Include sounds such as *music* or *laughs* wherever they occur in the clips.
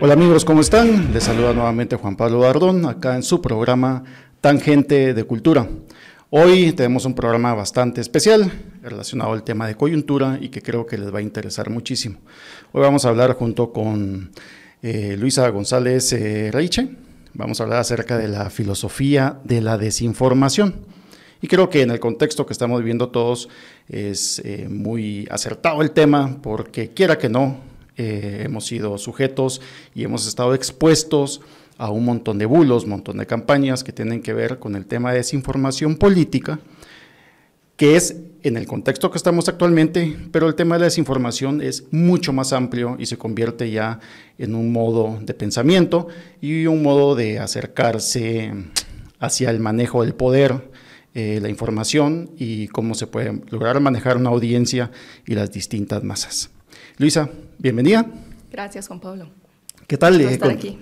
Hola amigos, ¿cómo están? Les saluda nuevamente Juan Pablo Dardón, acá en su programa Tangente de Cultura. Hoy tenemos un programa bastante especial relacionado al tema de coyuntura y que creo que les va a interesar muchísimo. Hoy vamos a hablar junto con eh, Luisa González eh, Reiche, vamos a hablar acerca de la filosofía de la desinformación. Y creo que en el contexto que estamos viviendo todos es eh, muy acertado el tema, porque quiera que no, eh, hemos sido sujetos y hemos estado expuestos a un montón de bulos, un montón de campañas que tienen que ver con el tema de desinformación política, que es en el contexto que estamos actualmente, pero el tema de la desinformación es mucho más amplio y se convierte ya en un modo de pensamiento y un modo de acercarse hacia el manejo del poder, eh, la información y cómo se puede lograr manejar una audiencia y las distintas masas. Luisa, bienvenida. Gracias, Juan Pablo. ¿Qué tal? Por estar aquí.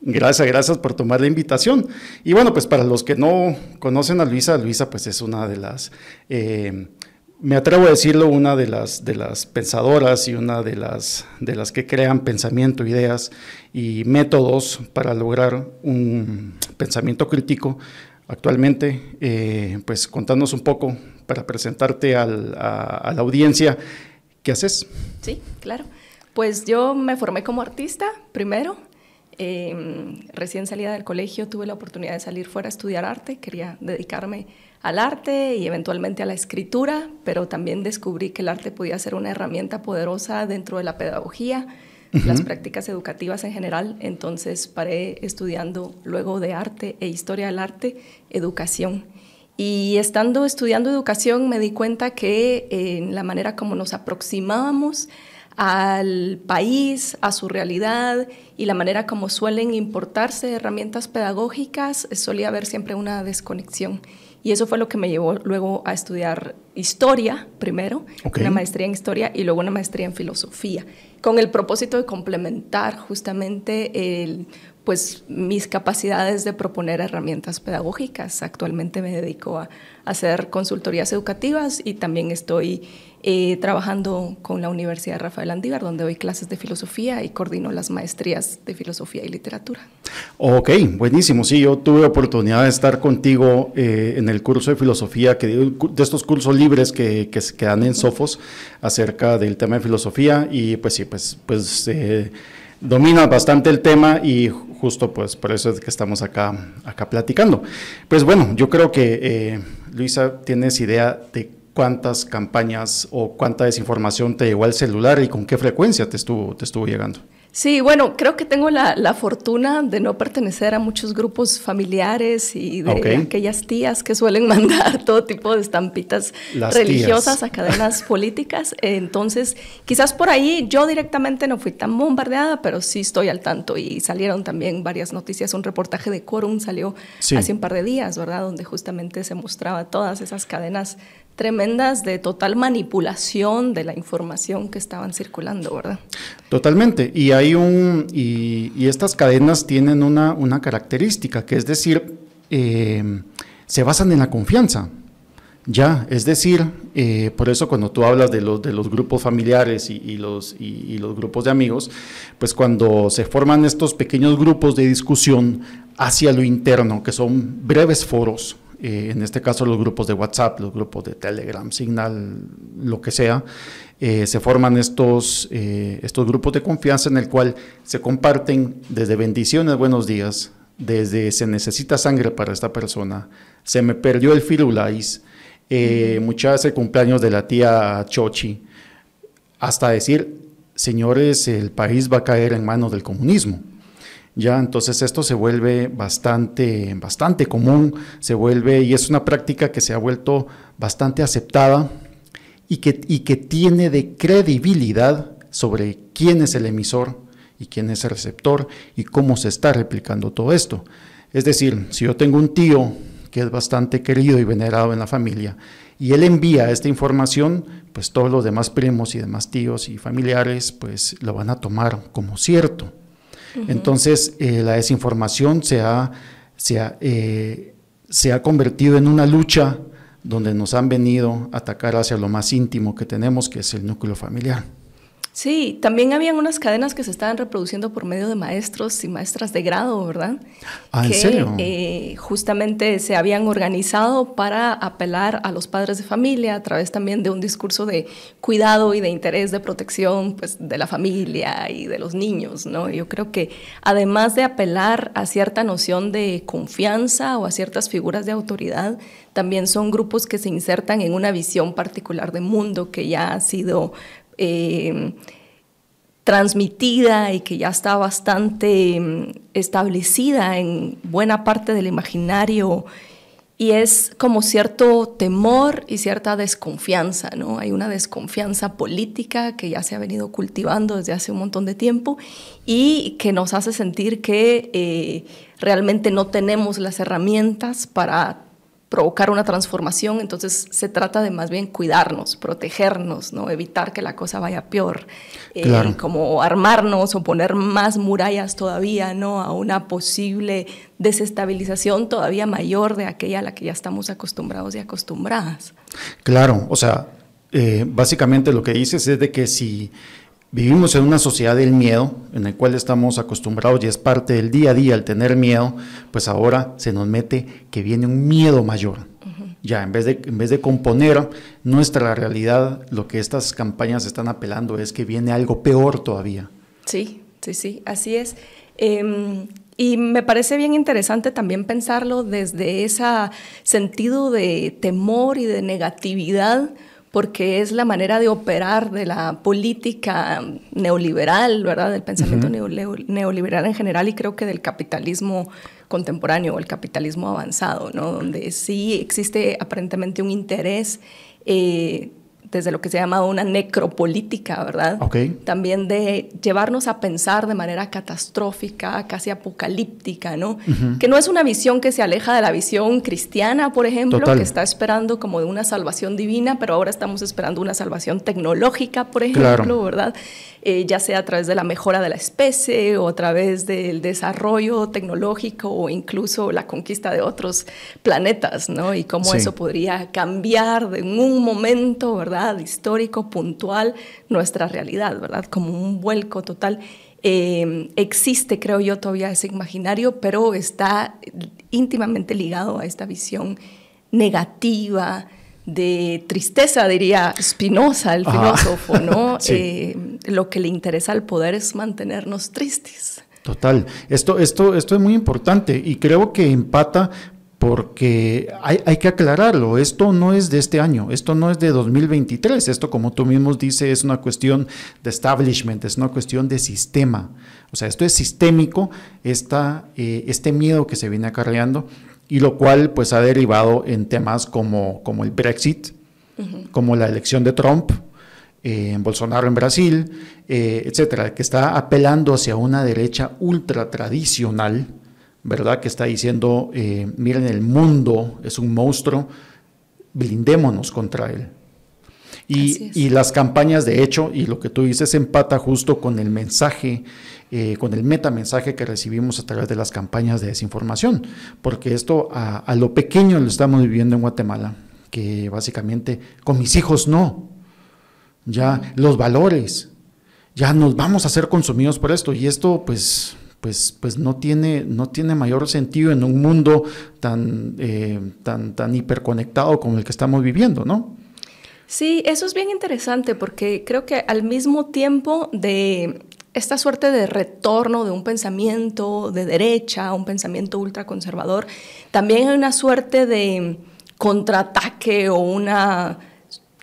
Gracias, gracias por tomar la invitación. Y bueno, pues para los que no conocen a Luisa, Luisa pues es una de las, eh, me atrevo a decirlo, una de las, de las pensadoras y una de las, de las que crean pensamiento, ideas y métodos para lograr un pensamiento crítico. Actualmente, eh, pues contanos un poco para presentarte al, a, la audiencia ¿Qué haces? Sí, claro. Pues yo me formé como artista primero. Eh, recién salida del colegio tuve la oportunidad de salir fuera a estudiar arte. Quería dedicarme al arte y eventualmente a la escritura, pero también descubrí que el arte podía ser una herramienta poderosa dentro de la pedagogía, las prácticas educativas en general. Entonces paré estudiando luego de arte e historia del arte, educación. Y estando estudiando educación me di cuenta que en la manera como nos aproximábamos al país, a su realidad y la manera como suelen importarse herramientas pedagógicas, solía haber siempre una desconexión. Y eso fue lo que me llevó luego a estudiar historia primero, una maestría en historia y luego una maestría en filosofía, con el propósito de complementar justamente el pues mis capacidades de proponer herramientas pedagógicas. Actualmente me dedico a, hacer consultorías educativas y también estoy eh, trabajando con la Universidad Rafael Andívar, donde doy clases de filosofía y coordino las maestrías de filosofía y literatura. Ok, buenísimo. Sí, yo tuve oportunidad de estar contigo eh, en el curso de filosofía, que, de estos cursos libres que, que, que dan en Sofos acerca del tema de filosofía y pues sí, pues, pues eh, domina bastante el tema y justo pues por eso es que estamos acá, acá platicando. Pues bueno, yo creo que eh, Luisa, tienes idea de cuántas campañas o cuánta desinformación te llegó al celular y con qué frecuencia te estuvo, te estuvo llegando. Sí, bueno, creo que tengo la, la, fortuna de no pertenecer a muchos grupos familiares y de aquellas tías que suelen *laughs* mandar todo tipo de estampitas religiosas a cadenas *laughs* políticas. Entonces, quizás por ahí yo directamente no fui tan bombardeada, pero sí estoy al tanto y salieron también varias noticias. Un reportaje de Quorum salió hace un par de días, ¿verdad? Donde justamente se mostraba todas esas cadenas tremendas de total manipulación de la información que estaban circulando, ¿verdad? Totalmente. Y hay un y, estas cadenas tienen una, una, característica, que es decir, eh, se basan en la confianza. Ya, es decir, eh, por eso cuando tú hablas de los, de los grupos familiares y, los, y, los grupos de amigos, pues cuando se forman estos pequeños grupos de discusión hacia lo interno, que son breves foros, eh, en este caso los grupos de WhatsApp, los grupos de Telegram, Signal, lo que sea, eh, se forman estos, eh, estos grupos de confianza en el cual se comparten desde bendiciones, buenos días, desde se necesita sangre para esta persona, se me perdió el firulais, muchas veces el cumpleaños de la tía Chochi, hasta decir, señores, el país va a caer en manos del comunismo. Ya, entonces esto se vuelve bastante, bastante común, se vuelve, y es una práctica que se ha vuelto bastante aceptada y que, y que tiene de credibilidad sobre quién es el emisor y quién es el receptor y cómo se está replicando todo esto. Es decir, si yo tengo un tío que es bastante querido y venerado en la familia y él envía esta información, pues todos los demás primos y demás tíos y familiares pues lo van a tomar como cierto. Entonces, eh, la desinformación se ha, se, ha, eh, se ha, convertido en una lucha donde nos han venido a atacar hacia lo más íntimo que tenemos, que es el núcleo familiar. Sí, también habían unas cadenas que se estaban reproduciendo por medio de maestros y maestras de grado, ¿verdad? Ah, ¿en que, serio? eh, justamente se habían organizado para apelar a los padres de familia a través también de un discurso de cuidado y de interés de protección pues, de la familia y de los niños, ¿no? Yo creo que además de apelar a cierta noción de confianza o a ciertas figuras de autoridad, también son grupos que se insertan en una visión particular de mundo que ya ha sido eh, transmitida y que ya está bastante mm, establecida en buena parte del imaginario y es como cierto temor y cierta desconfianza, ¿no? Hay una desconfianza política que ya se ha venido cultivando desde hace un montón de tiempo y que nos hace sentir que eh, realmente no tenemos las herramientas para provocar una transformación, entonces se trata de más bien cuidarnos, protegernos, ¿no? evitar que la cosa vaya peor, eh, Claro. como armarnos o poner más murallas todavía ¿no? a una posible desestabilización todavía mayor de aquella a la que ya estamos acostumbrados y acostumbradas. Claro, o sea, eh, básicamente lo que dices es de que si vivimos en una sociedad del miedo, en el cual estamos acostumbrados y es parte del día a día el tener miedo, pues ahora se nos mete que viene un miedo mayor. Ya, en vez, de, en vez de componer nuestra realidad, lo que estas campañas están apelando es que viene algo peor todavía. Sí, sí, sí, así es. Eh, y me parece bien interesante también pensarlo desde ese sentido de temor y de negatividad, porque es la manera de operar de la política neoliberal, ¿verdad? Del pensamiento uh -huh. neoliberal en general y creo que del capitalismo contemporáneo o el capitalismo avanzado, ¿no? Donde sí existe aparentemente un interés eh, desde lo que se llama una necropolítica, ¿verdad? Okay. También de llevarnos a pensar de manera catastrófica, casi apocalíptica, ¿no? Uh -huh. Que no es una visión que se aleja de la visión cristiana, por ejemplo, Total. que está esperando como de una salvación divina, pero ahora estamos esperando una salvación tecnológica, por ejemplo, claro. ¿verdad? Eh, ya sea a través de la mejora de la especie o a través del desarrollo tecnológico o incluso la conquista de otros planetas, ¿no? Y cómo Sí. eso podría cambiar en un momento, ¿verdad? Histórico, puntual, nuestra realidad, ¿verdad? Como un vuelco total. Eh, existe, creo yo, todavía ese imaginario, pero está íntimamente ligado a esta visión negativa, de tristeza, diría Spinoza, el Ajá. filósofo, ¿no? *laughs* Sí. Eh, lo que le interesa al poder es mantenernos tristes. Total. Esto, esto, esto es muy importante y creo que empata porque hay, hay, que aclararlo, esto no es de este año, esto no es de 2023, esto como tú mismo dices es una cuestión de establishment, es una cuestión de sistema, o sea, esto es sistémico, esta, eh, este miedo que se viene acarreando y lo cual pues ha derivado en temas como, como el Brexit, uh -huh. como la elección de Trump, eh, en Bolsonaro en Brasil, eh, etcétera, que está apelando hacia una derecha ultra tradicional, ¿verdad? Que está diciendo, eh, miren, el mundo es un monstruo, blindémonos contra él. Y, y, las campañas, de hecho, y lo que tú dices empata justo con el mensaje, eh, con el metamensaje que recibimos a través de las campañas de desinformación, porque esto a, a, lo pequeño lo estamos viviendo en Guatemala, que básicamente con mis hijos no, ya los valores, ya nos vamos a ser consumidos por esto, y esto pues pues, pues no, tiene, no tiene mayor sentido en un mundo tan, eh, tan, tan hiperconectado como el que estamos viviendo, ¿no? Sí, eso es bien interesante porque creo que al mismo tiempo de esta suerte de retorno de un pensamiento de derecha, un pensamiento ultraconservador, también hay una suerte de contraataque o una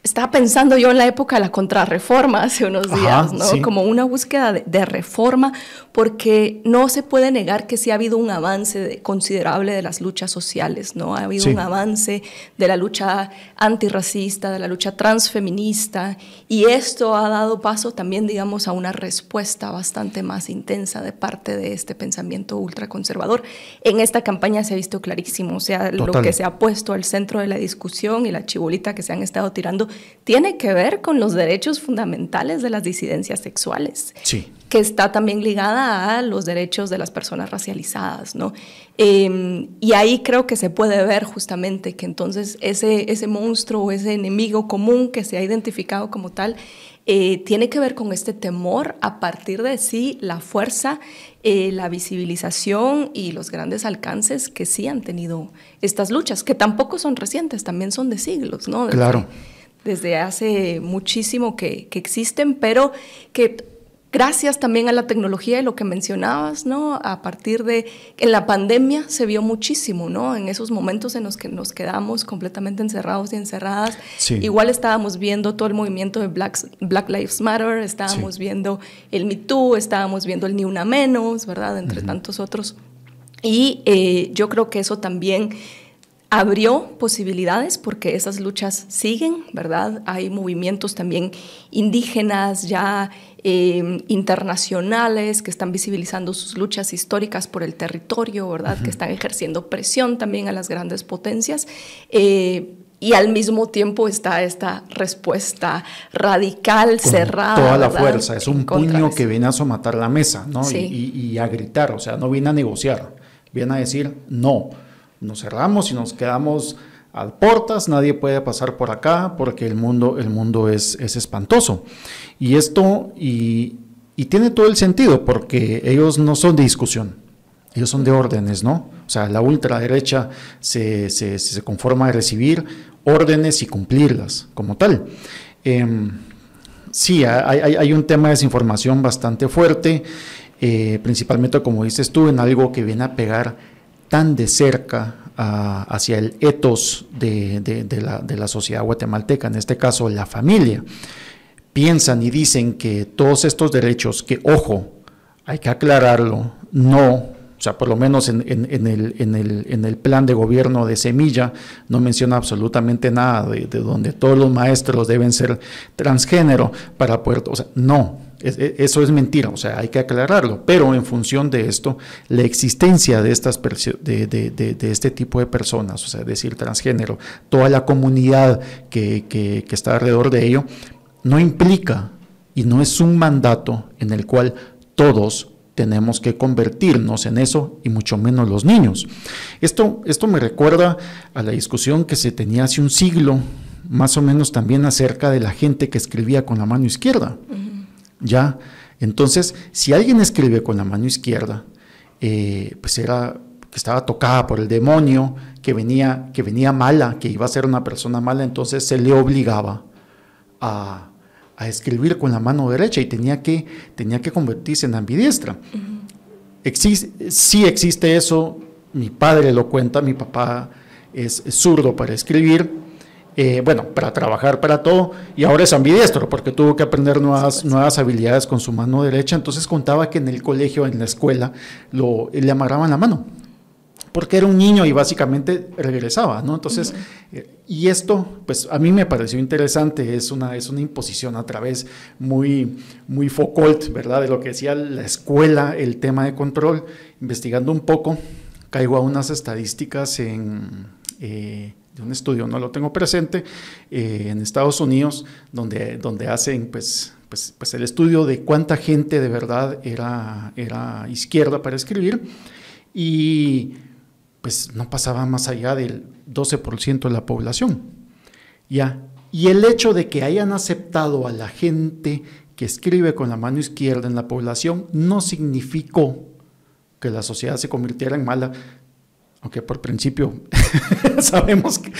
estaba pensando yo en la época de la contrarreforma hace unos días, Ajá, ¿no? Sí. Como una búsqueda de, de, reforma, porque no se puede negar que sí ha habido un avance de, considerable de las luchas sociales, ¿no? Ha habido sí. un avance de la lucha antirracista, de la lucha transfeminista, y esto ha dado paso también, digamos, a una respuesta bastante más intensa de parte de este pensamiento ultraconservador. En esta campaña se ha visto clarísimo, o sea, Total. lo que se ha puesto al centro de la discusión y la chibolita que se han estado tirando tiene que ver con los derechos fundamentales de las disidencias sexuales. Sí. Que está también ligada a los derechos de las personas racializadas, ¿no? Em, y ahí creo que se puede ver justamente que entonces ese, ese monstruo, ese enemigo común que se ha identificado como tal, eh, tiene que ver con este temor a partir de sí, la fuerza, eh, la visibilización y los grandes alcances que sí han tenido estas luchas, que tampoco son recientes, también son de siglos, ¿no? claro. Desde hace muchísimo que, que existen, pero que gracias también a la tecnología y lo que mencionabas, ¿no? A partir de en la pandemia se vio muchísimo, ¿no? En esos momentos en los que nos quedamos completamente encerrados y encerradas. Igual estábamos viendo todo el movimiento de Black, Black Lives Matter, estábamos viendo el Me Too, estábamos viendo el Ni Una Menos, ¿verdad? Entre tantos otros. Y eh, yo creo que eso también abrió posibilidades porque esas luchas siguen, ¿verdad? Hay movimientos también indígenas ya eh, internacionales que están visibilizando sus luchas históricas por el territorio, ¿verdad? Que están ejerciendo presión también a las grandes potencias. Eh, y al mismo tiempo está esta respuesta radical, cerrada. Toda la fuerza, es un puño que viene a somatar la mesa, ¿no? y, a gritar, o sea, no viene a negociar, viene a decir no nos cerramos y nos quedamos a puertas, nadie puede pasar por acá porque el mundo, el mundo es, es espantoso. Y esto, y, tiene todo el sentido porque ellos no son de discusión, ellos son de órdenes, ¿no? O sea, la ultraderecha se, se, conforma a recibir órdenes y cumplirlas como tal. Em, sí, hay, un tema de desinformación bastante fuerte, eh, principalmente como dices tú, en algo que viene a pegar tan de cerca hacia el etos de, la, sociedad guatemalteca, en este caso la familia. Piensan y dicen que todos estos derechos, que ojo, hay que aclararlo, no, o sea, por lo menos en, el, en, el, plan de gobierno de Semilla no menciona absolutamente nada de, de, donde todos los maestros deben ser transgénero para poder, o sea, no, e, eso es mentira, o sea, hay que aclararlo, pero en función de esto, la existencia de, estas de, de, este tipo de personas, o sea, decir, transgénero, toda la comunidad que, que, que está alrededor de ello, no implica y no es un mandato en el cual todos tenemos que convertirnos en eso y mucho menos los niños. Esto, esto me recuerda a la discusión que se tenía hace un siglo, más o menos también acerca de la gente que escribía con la mano izquierda. ¿ya? Entonces, si alguien escribe con la mano izquierda, eh, pues era que estaba tocada por el demonio, que venía, que venía mala, que iba a ser una persona mala, entonces se le obligaba a, escribir con la mano derecha y tenía que, tenía que convertirse en ambidiestra. sí existe eso, mi padre lo cuenta, mi papá es zurdo para escribir, eh, bueno, para trabajar para todo, y ahora es ambidiestro porque tuvo que aprender nuevas, nuevas habilidades con su mano derecha, entonces contaba que en el colegio, en la escuela, lo, le amarraban la mano, porque era un niño y básicamente regresaba, ¿no? Entonces, eh, y esto, pues a mí me pareció interesante, es una, es una imposición a través muy, muy Foucault, ¿verdad? De lo que decía la escuela, el tema de control, investigando un poco, caigo a unas estadísticas en... Eh, de un estudio, no lo tengo presente, eh, en Estados Unidos, donde, donde hacen pues, pues, pues, el estudio de cuánta gente de verdad era, era izquierda para escribir y pues no pasaba más allá del 12% de la población. ¿ya? Y el hecho de que hayan aceptado a la gente que escribe con la mano izquierda en la población no significó que la sociedad se convirtiera en mala, aunque por principio *laughs* sabemos, que,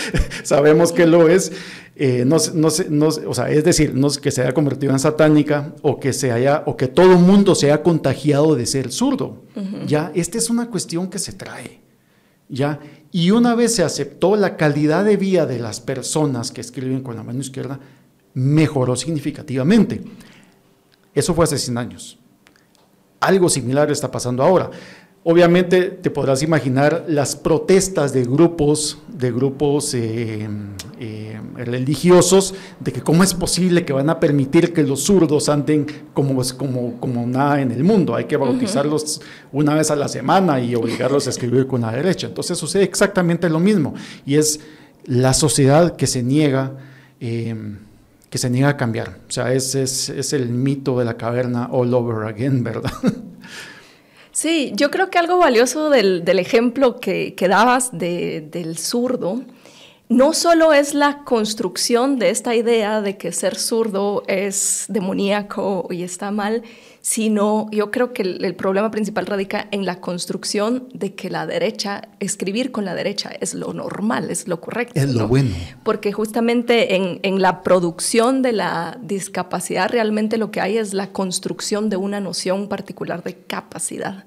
sabemos que lo es, eh, no, no, no, o sea, es decir, no que se haya convertido en satánica o que, se haya, o que todo el mundo se haya contagiado de ser zurdo. Ya, esta es una cuestión que se trae. ¿Ya? Y una vez se aceptó la calidad de vida de las personas que escriben con la mano izquierda, mejoró significativamente. Eso fue hace 100 años. Algo similar está pasando ahora. Obviamente te podrás imaginar las protestas de grupos, de grupos eh, eh, religiosos, de que cómo es posible que van a permitir que los zurdos anden como, como, como nada en el mundo. Hay que bautizarlos una vez a la semana y obligarlos a escribir con la derecha. Entonces sucede exactamente lo mismo. Y es la sociedad que se niega. Eh, que se niega a cambiar. O sea, es, es, es el mito de la caverna all over again, ¿verdad? *laughs* Sí, yo creo que algo valioso del, del ejemplo que, que dabas de, del zurdo no solo es la construcción de esta idea de que ser zurdo es demoníaco y está mal, sino yo creo que el, problema principal radica en la construcción de que la derecha, escribir con la derecha es lo normal, es lo correcto. Es lo bueno. Porque justamente en, en la producción de la discapacidad realmente lo que hay es la construcción de una noción particular de capacidad,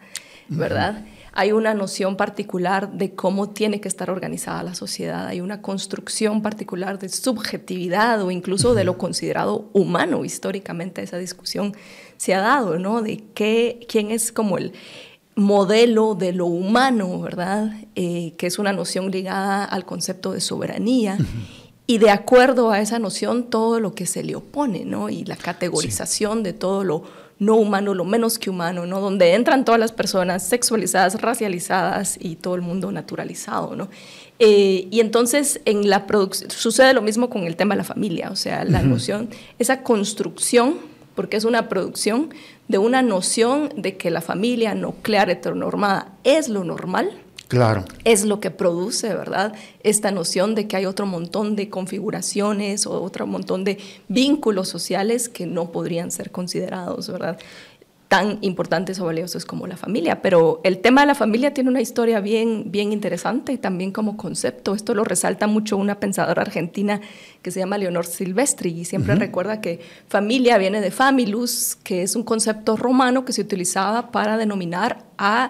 ¿verdad? Hay una noción particular de cómo tiene que estar organizada la sociedad, hay una construcción particular de subjetividad o incluso de lo considerado humano históricamente esa discusión se ha dado, ¿no? De qué, quién es como el modelo de lo humano, ¿verdad? Eh, que es una noción ligada al concepto de soberanía. Y de acuerdo a esa noción, todo lo que se le opone, ¿no? Y la categorización de todo lo no humano, lo menos que humano, ¿no? Donde entran todas las personas sexualizadas, racializadas y todo el mundo naturalizado, ¿no? Eh, y entonces en la sucede lo mismo con el tema de la familia, o sea, la noción, esa construcción, porque es una producción de una noción de que la familia nuclear heteronormada es lo normal, Claro. Es lo que produce, ¿verdad? Esta noción de que hay otro montón de configuraciones o otro montón de vínculos sociales que no podrían ser considerados, ¿verdad? tan importantes o valiosos como la familia. Pero el tema de la familia tiene una historia bien, bien interesante también como concepto. Esto lo resalta mucho una pensadora argentina que se llama Leonor Silvestri y siempre recuerda que familia viene de familus, que es un concepto romano que se utilizaba para denominar a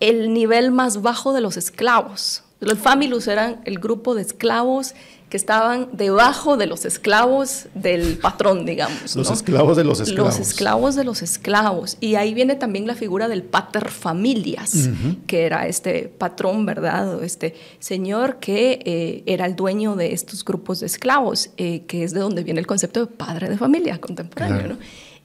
el nivel más bajo de los esclavos. Los familus eran el grupo de esclavos que estaban debajo de los esclavos del patrón, digamos. Los esclavos de los esclavos. Los esclavos de los esclavos. Y ahí viene también la figura del pater familias, que era este patrón, ¿verdad? Este señor que eh, era el dueño de estos grupos de esclavos, eh, que es de donde viene el concepto de padre de familia contemporáneo, ¿no?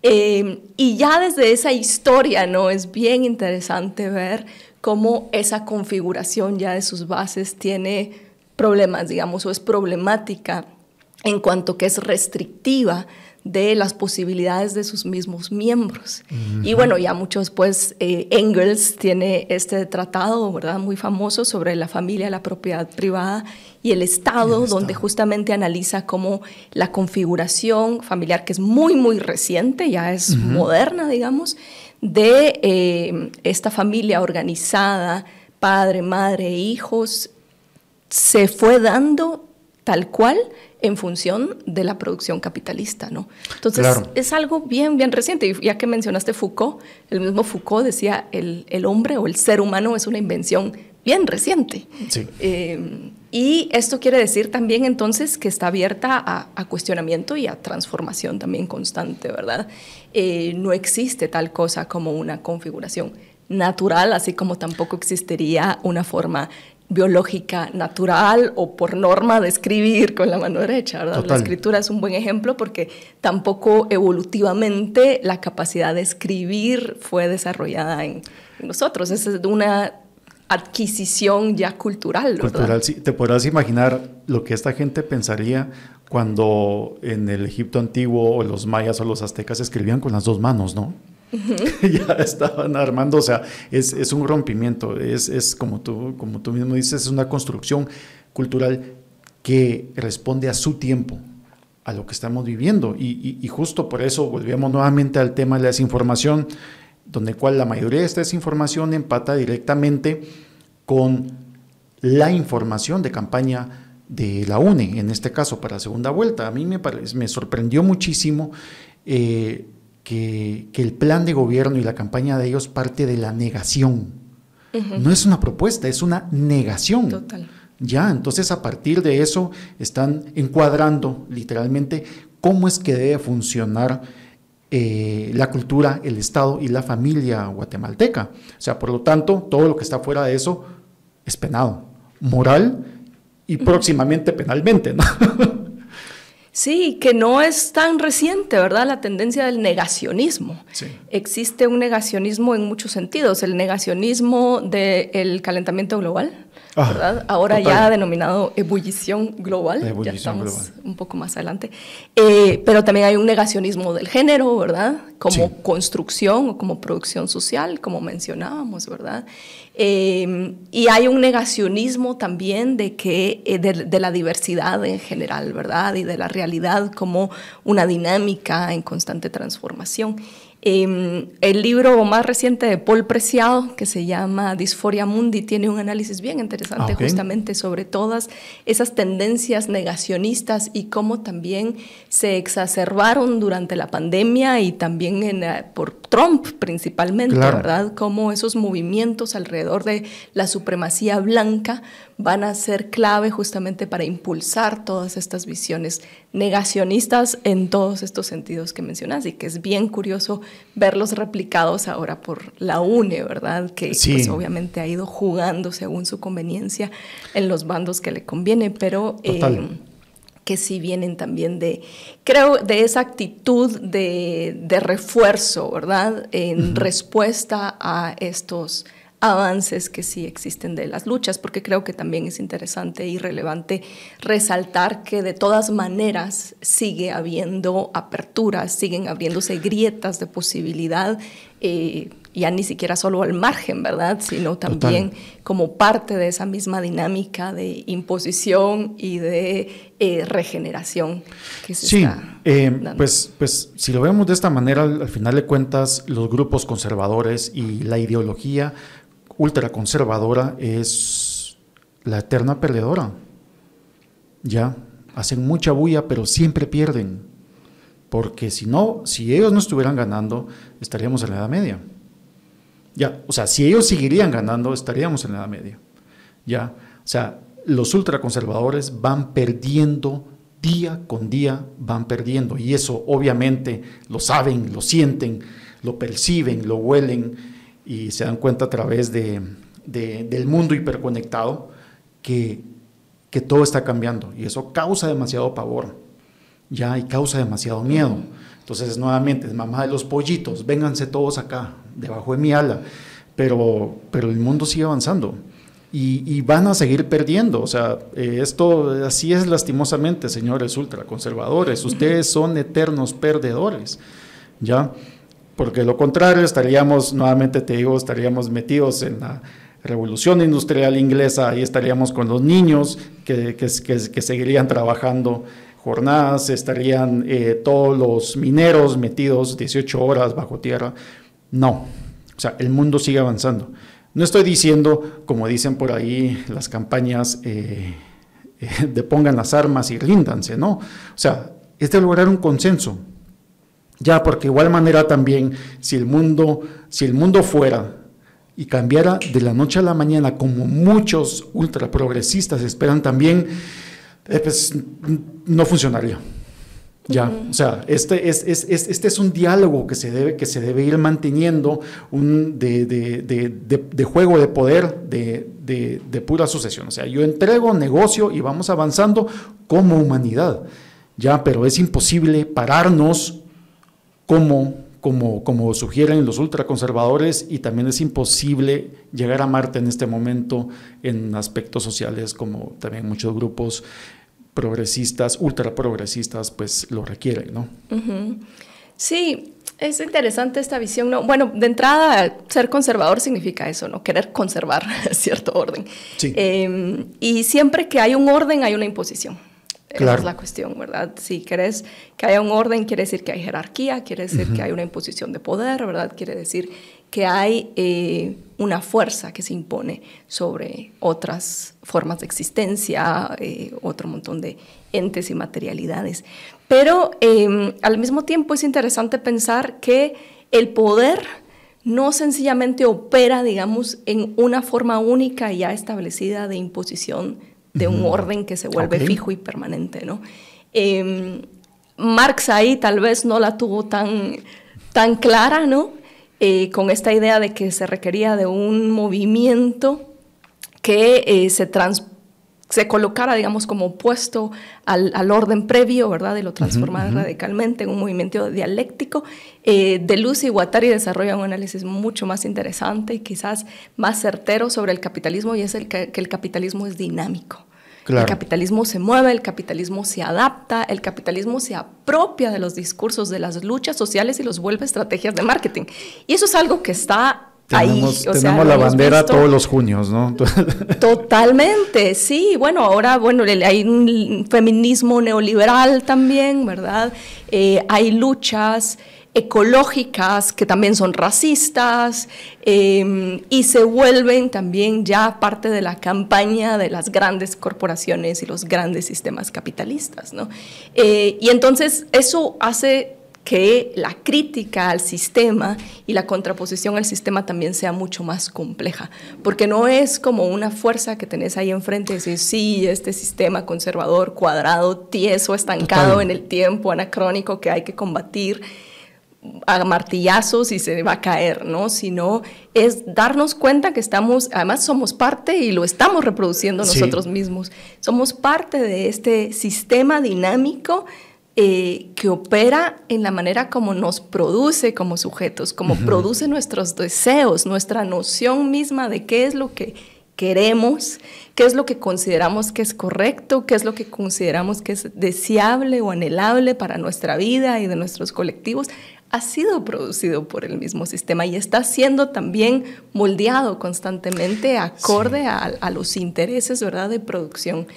Eh, y ya desde esa historia, ¿no? Es bien interesante ver cómo esa configuración ya de sus bases tiene problemas, digamos, o es problemática en cuanto que es restrictiva de las posibilidades de sus mismos miembros. Y bueno, ya mucho después eh, Engels tiene este tratado, ¿verdad? Muy famoso sobre la familia, la propiedad privada y el Estado, donde justamente analiza cómo la configuración familiar, que es muy, muy reciente, ya es moderna, digamos, de eh, esta familia organizada, padre, madre, hijos, se fue dando tal cual en función de la producción capitalista, ¿no? Entonces, es algo bien, bien reciente. Y ya que mencionaste Foucault, el mismo Foucault decía, el, el hombre o el ser humano es una invención bien reciente. Sí. Eh, y esto quiere decir también entonces que está abierta a, cuestionamiento y a transformación también constante, ¿verdad? Eh, no existe tal cosa como una configuración natural, así como tampoco existiría una forma biológica natural o por norma de escribir con la mano derecha. ¿verdad? La escritura es un buen ejemplo porque tampoco evolutivamente la capacidad de escribir fue desarrollada en, nosotros. Es una adquisición ya cultural. Cultural, sí. Te podrás imaginar lo que esta gente pensaría cuando en el Egipto antiguo o los mayas o los aztecas escribían con las dos manos, ¿no? *laughs* ya estaban armando, o sea, es, es un rompimiento, es, es, como, tú, como tú mismo dices, es una construcción cultural que responde a su tiempo, a lo que estamos viviendo. Y, justo por eso volvemos nuevamente al tema de la desinformación, donde cual la mayoría de esta desinformación empata directamente con la información de campaña de la UNE, en este caso para la segunda vuelta. A mí me, me sorprendió muchísimo eh, que, el plan de gobierno y la campaña de ellos parte de la negación. No es una propuesta, es una negación. Total. Ya, entonces a partir de eso están encuadrando literalmente cómo es que debe funcionar eh, la cultura, el Estado y la familia guatemalteca. O sea, por lo tanto, todo lo que está fuera de eso es penado, moral y próximamente penalmente, ¿no? *laughs* Sí, que no es tan reciente, ¿verdad? La tendencia del negacionismo. Existe un negacionismo en muchos sentidos. El negacionismo del calentamiento global, ah, ¿verdad? Ahora ya denominado ebullición global, ya estamos un poco más adelante. Eh, pero también hay un negacionismo del género, ¿verdad? Como construcción o como producción social, como mencionábamos, ¿verdad? Eh, y hay un negacionismo también de, que, eh, de, la diversidad en general, ¿verdad? Y de la realidad como una dinámica en constante transformación. Em, el libro más reciente de Paul Preciado, que se llama Disforia Mundi, tiene un análisis bien interesante ah, justamente sobre todas esas tendencias negacionistas y cómo también se exacerbaron durante la pandemia y también en, por Trump principalmente, ¿verdad? Cómo esos movimientos alrededor de la supremacía blanca van a ser clave justamente para impulsar todas estas visiones negacionistas en todos estos sentidos que mencionas y que es bien curioso verlos replicados ahora por la UNE, ¿verdad? Que pues, obviamente ha ido jugando según su conveniencia en los bandos que le conviene, pero... Eh, que sí vienen también de, creo, de esa actitud de, de refuerzo, ¿verdad? En respuesta a estos avances que sí existen de las luchas, porque creo que también es interesante y relevante resaltar que de todas maneras sigue habiendo aperturas, siguen abriéndose grietas de posibilidad. Eh, ya ni siquiera solo al margen, ¿verdad? Sino también como parte de esa misma dinámica de imposición y de eh, regeneración que se sí, eh, Pues, pues si lo vemos de esta manera, al final de cuentas, los grupos conservadores y la ideología ultraconservadora es la eterna perdedora. Ya, hacen mucha bulla, pero siempre pierden. Porque si no, si ellos no estuvieran ganando, estaríamos en la Edad Media. Ya, o sea, si ellos seguirían ganando, estaríamos en la Edad Media. Ya, o sea, los ultraconservadores van perdiendo día con día, van perdiendo. Y eso obviamente lo saben, lo sienten, lo perciben, lo huelen y se dan cuenta a través de, del mundo hiperconectado que, que todo está cambiando. Y eso causa demasiado pavor, ya, y causa demasiado miedo. Entonces, nuevamente, mamá de los pollitos, vénganse todos acá, debajo de mi ala. Pero, pero el mundo sigue avanzando y, van a seguir perdiendo. O sea, eh, esto así es lastimosamente, señores ultraconservadores. Ustedes son eternos perdedores, ¿ya? Porque lo contrario, estaríamos, nuevamente te digo, estaríamos metidos en la revolución industrial inglesa, y estaríamos con los niños que, que, que seguirían trabajando jornadas, estarían eh, todos los mineros metidos 18 horas bajo tierra. No, o sea, el mundo sigue avanzando. No estoy diciendo, como dicen por ahí las campañas, eh, eh, de pongan las armas y ríndanse, ¿no? O sea, es de lograr un consenso. Ya, porque igual manera también, si el mundo, si el mundo fuera y cambiara de la noche a la mañana, como muchos ultraprogresistas esperan también, eh, pues no funcionaría. Ya, o sea, este es, es, este es un diálogo que se debe, que se debe ir manteniendo, un de, de, de, de juego de poder, de, pura sucesión. O sea, yo entrego, negocio y vamos avanzando como humanidad. Ya, pero es imposible pararnos como, como, como sugieren los ultraconservadores y también es imposible llegar a Marte en este momento en aspectos sociales como también muchos grupos progresistas, ultra progresistas, pues lo requieren, ¿no? Sí, es interesante esta visión. ¿no? Bueno, de entrada, ser conservador significa eso, ¿no? Querer conservar *laughs* cierto orden. Sí. Em, y siempre que hay un orden, hay una imposición. Esa es la cuestión, ¿verdad? Si querés que haya un orden, quiere decir que hay jerarquía, quiere decir que hay una imposición de poder, ¿verdad? Quiere decir que hay eh, una fuerza que se impone sobre otras formas de existencia, eh, otro montón de entes y materialidades. Pero em, al mismo tiempo es interesante pensar que el poder no sencillamente opera, digamos, en una forma única ya establecida de imposición de un orden que se vuelve fijo y permanente, ¿no? Em, Marx ahí tal vez no la tuvo tan, tan clara, ¿no? Eh, con esta idea de que se requería de un movimiento que eh, se se colocara, digamos, como opuesto al, al, orden previo, ¿verdad? Y lo transformara radicalmente en un movimiento dialéctico. Eh, de Luz y Guattari desarrolla un análisis mucho más interesante y quizás más certero sobre el capitalismo y es el que, el capitalismo es dinámico. El capitalismo se mueve, el capitalismo se adapta, el capitalismo se apropia de los discursos de las luchas sociales y los vuelve estrategias de marketing. Y eso es algo que está tenemos, tenemos la bandera todos los junios, ¿no? *laughs* Totalmente, sí. Bueno, ahora, bueno, hay un feminismo neoliberal también, ¿verdad? Eh, hay luchas ecológicas que también son racistas em, y se vuelven también ya parte de la campaña de las grandes corporaciones y los grandes sistemas capitalistas, ¿no? Eh, y entonces eso hace que la crítica al sistema y la contraposición al sistema también sea mucho más compleja, porque no es como una fuerza que tenés ahí enfrente y decir, sí, este sistema conservador, cuadrado, tieso, estancado en el tiempo, anacrónico que hay que combatir a martillazos y se va a caer, ¿no? Sino es darnos cuenta que estamos, además somos parte y lo estamos reproduciendo nosotros mismos, somos parte de este sistema dinámico eh, que opera en la manera como nos produce como sujetos, como produce nuestros deseos, nuestra noción misma de qué es lo que queremos, qué es lo que consideramos que es correcto, qué es lo que consideramos que es deseable o anhelable para nuestra vida y de nuestros colectivos, ha sido producido por el mismo sistema y está siendo también moldeado constantemente acorde a, a, los intereses ¿verdad? de producción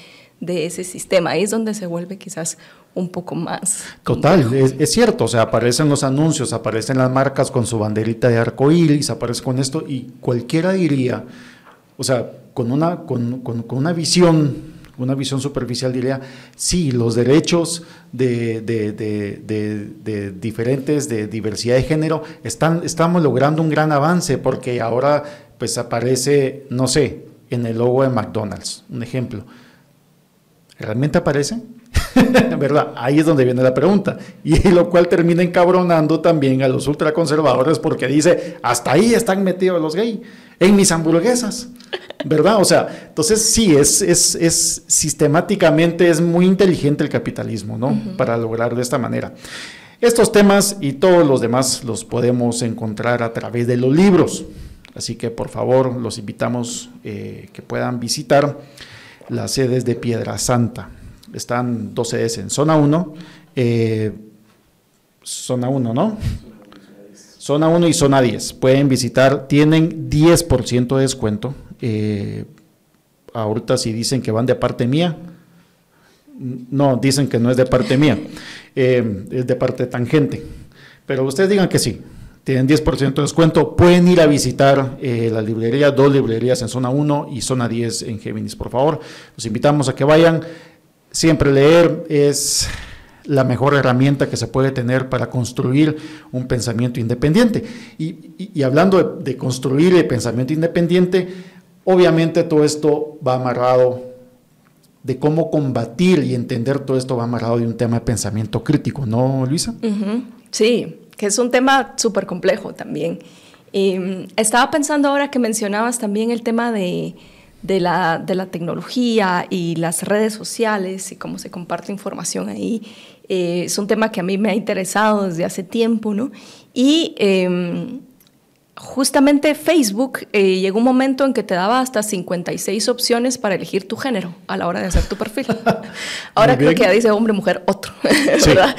de ese sistema. Ahí es donde se vuelve quizás un poco más. Total, es, cierto, o sea, aparecen los anuncios, aparecen las marcas con su banderita de arco iris, aparece con esto y cualquiera diría, o sea, con una, con, una visión una visión superficial diría, sí, los derechos de, de, diferentes, de diversidad de género, están, estamos logrando un gran avance porque ahora pues aparece, no sé, en el logo de McDonald's, un ejemplo. ¿Realmente aparece? *laughs* ¿Verdad? Ahí es donde viene la pregunta. Y lo cual termina encabronando también a los ultraconservadores porque dice, hasta ahí están metidos los gays, en mis hamburguesas. ¿Verdad? O sea, entonces sí, es, es, es sistemáticamente, es muy inteligente el capitalismo, ¿no? Para lograr de esta manera. Estos temas y todos los demás los podemos encontrar a través de los libros. Así que por favor los invitamos eh, que puedan visitar las sedes de Piedra Santa. Están dos sedes en zona 1. Eh, zona 1, ¿no? Zona 1 y zona 10. Pueden visitar, tienen 10% de descuento. Eh, ahorita si dicen que van de parte mía, no, dicen que no es de parte mía, eh, es de parte tangente. Pero ustedes digan que sí, tienen 10% de descuento. Pueden ir a visitar eh, la librería, dos librerías en zona 1 y zona 10 en Géminis, por favor. Los invitamos a que vayan. Siempre leer es la mejor herramienta que se puede tener para construir un pensamiento independiente. Y, hablando de, construir el pensamiento independiente, obviamente todo esto va amarrado de cómo combatir y entender todo esto va amarrado de un tema de pensamiento crítico, ¿no, Luisa? Sí, que es un tema súper complejo también. Em, estaba pensando ahora que mencionabas también el tema de, de, la, de, la, tecnología y las redes sociales y cómo se comparte información ahí. Eh, es un tema que a mí me ha interesado desde hace tiempo, ¿no? Y em, justamente Facebook eh, llegó un momento en que te daba hasta 56 opciones para elegir tu género a la hora de hacer tu perfil. *laughs* Ahora creo que ya dice hombre, mujer, otro, *laughs* ¿verdad?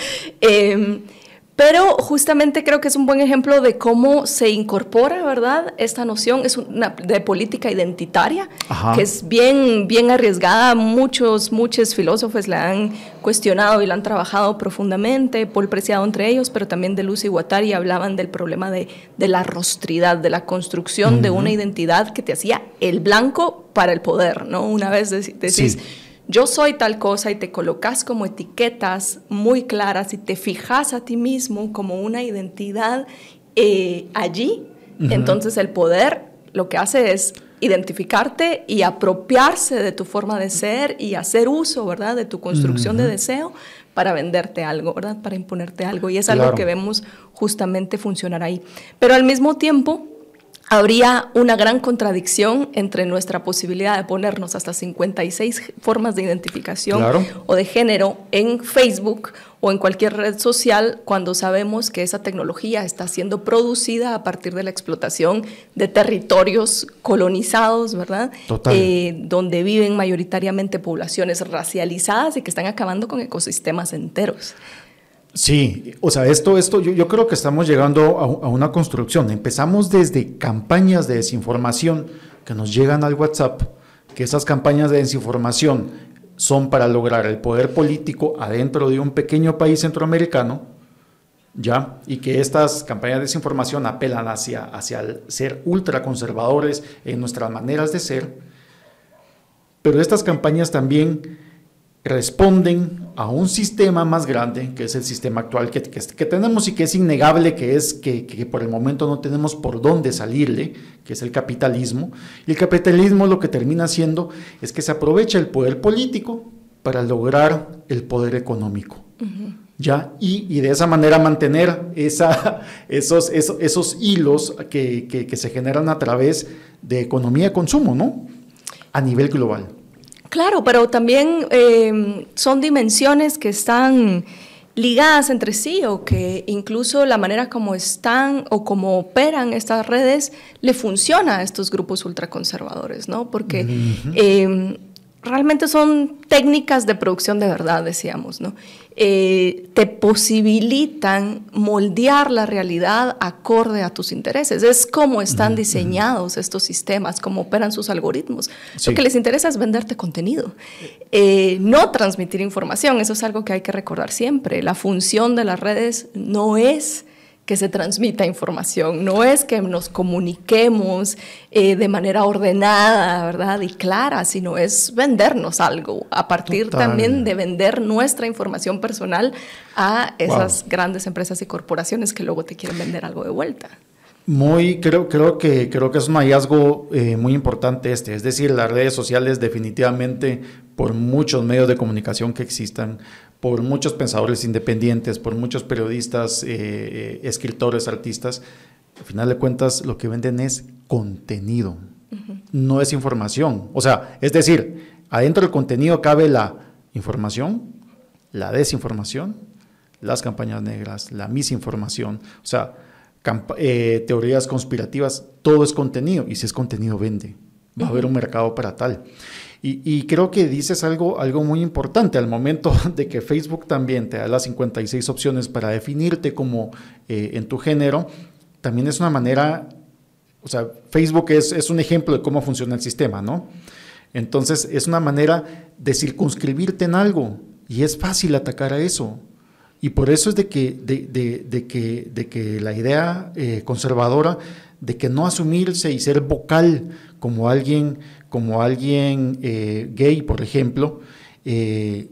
Pero justamente creo que es un buen ejemplo de cómo se incorpora, ¿verdad? Esta noción es una de política identitaria, que es bien, bien arriesgada. Muchos, muchos filósofos la han cuestionado y la han trabajado profundamente. Paul Preciado entre ellos, pero también de Lucy Guattari hablaban del problema de, de la rostridad, de la construcción de una identidad que te hacía el blanco para el poder, ¿no? Una vez decís yo soy tal cosa y te colocas como etiquetas muy claras y te fijas a ti mismo como una identidad eh, allí, entonces el poder lo que hace es identificarte y apropiarse de tu forma de ser y hacer uso, ¿verdad?, de tu construcción de deseo para venderte algo, ¿verdad?, para imponerte algo. Y es algo que vemos justamente funcionar ahí. Pero al mismo tiempo, habría una gran contradicción entre nuestra posibilidad de ponernos hasta 56 formas de identificación o de género en Facebook o en cualquier red social cuando sabemos que esa tecnología está siendo producida a partir de la explotación de territorios colonizados, ¿verdad? Eh, donde viven mayoritariamente poblaciones racializadas y que están acabando con ecosistemas enteros. Sí, o sea, esto, esto, yo, creo que estamos llegando a, una construcción. Empezamos desde campañas de desinformación que nos llegan al WhatsApp, que esas campañas de desinformación son para lograr el poder político adentro de un pequeño país centroamericano, ¿ya? Y que estas campañas de desinformación apelan hacia, hacia el ser ultraconservadores en nuestras maneras de ser, pero estas campañas también responden a un sistema más grande, que es el sistema actual que, que, tenemos y que es innegable, que es que, que, por el momento no tenemos por dónde salirle, que es el capitalismo. Y el capitalismo lo que termina haciendo es que se aprovecha el poder político para lograr el poder económico. ¿Ya? Y, y, de esa manera mantener esa, *laughs* esos, esos, esos hilos que, que se generan a través de economía de consumo, ¿no? A nivel global. Claro, pero también em, son dimensiones que están ligadas entre sí o que incluso la manera como están o como operan estas redes le funciona a estos grupos ultraconservadores, ¿no? Porque realmente son técnicas de producción de verdad, decíamos, ¿no? Eh, te posibilitan moldear la realidad acorde a tus intereses. Es como están diseñados estos sistemas, cómo operan sus algoritmos. Lo que les interesa es venderte contenido, eh, no transmitir información. Eso es algo que hay que recordar siempre. La función de las redes no es que se transmita información, no es que nos comuniquemos eh, de manera ordenada, ¿verdad? Y clara, sino es vendernos algo, a partir también de vender nuestra información personal a esas grandes empresas y corporaciones que luego te quieren vender algo de vuelta. Muy, creo, creo, que, creo que es un hallazgo eh, muy importante este, es decir, las redes sociales definitivamente, por muchos medios de comunicación que existan, por muchos pensadores independientes, por muchos periodistas, eh, eh, escritores, artistas, al final de cuentas lo que venden es contenido, no es información. O sea, es decir, adentro del contenido cabe la información, la desinformación, las campañas negras, la misinformación, o sea, eh, teorías conspirativas, todo es contenido y si es contenido vende. Va a haber un mercado para tal. Y, creo que dices algo, algo muy importante al momento *laughs* de que Facebook también te da las 56 opciones para definirte como eh, en tu género, también es una manera, o sea, Facebook es, es, un ejemplo de cómo funciona el sistema, ¿no? Entonces es una manera de circunscribirte en algo y es fácil atacar a eso. Y por eso es de que, de, de, de que, de que la idea eh, conservadora de que no asumirse y ser vocal como alguien como alguien eh, gay, por ejemplo, eh,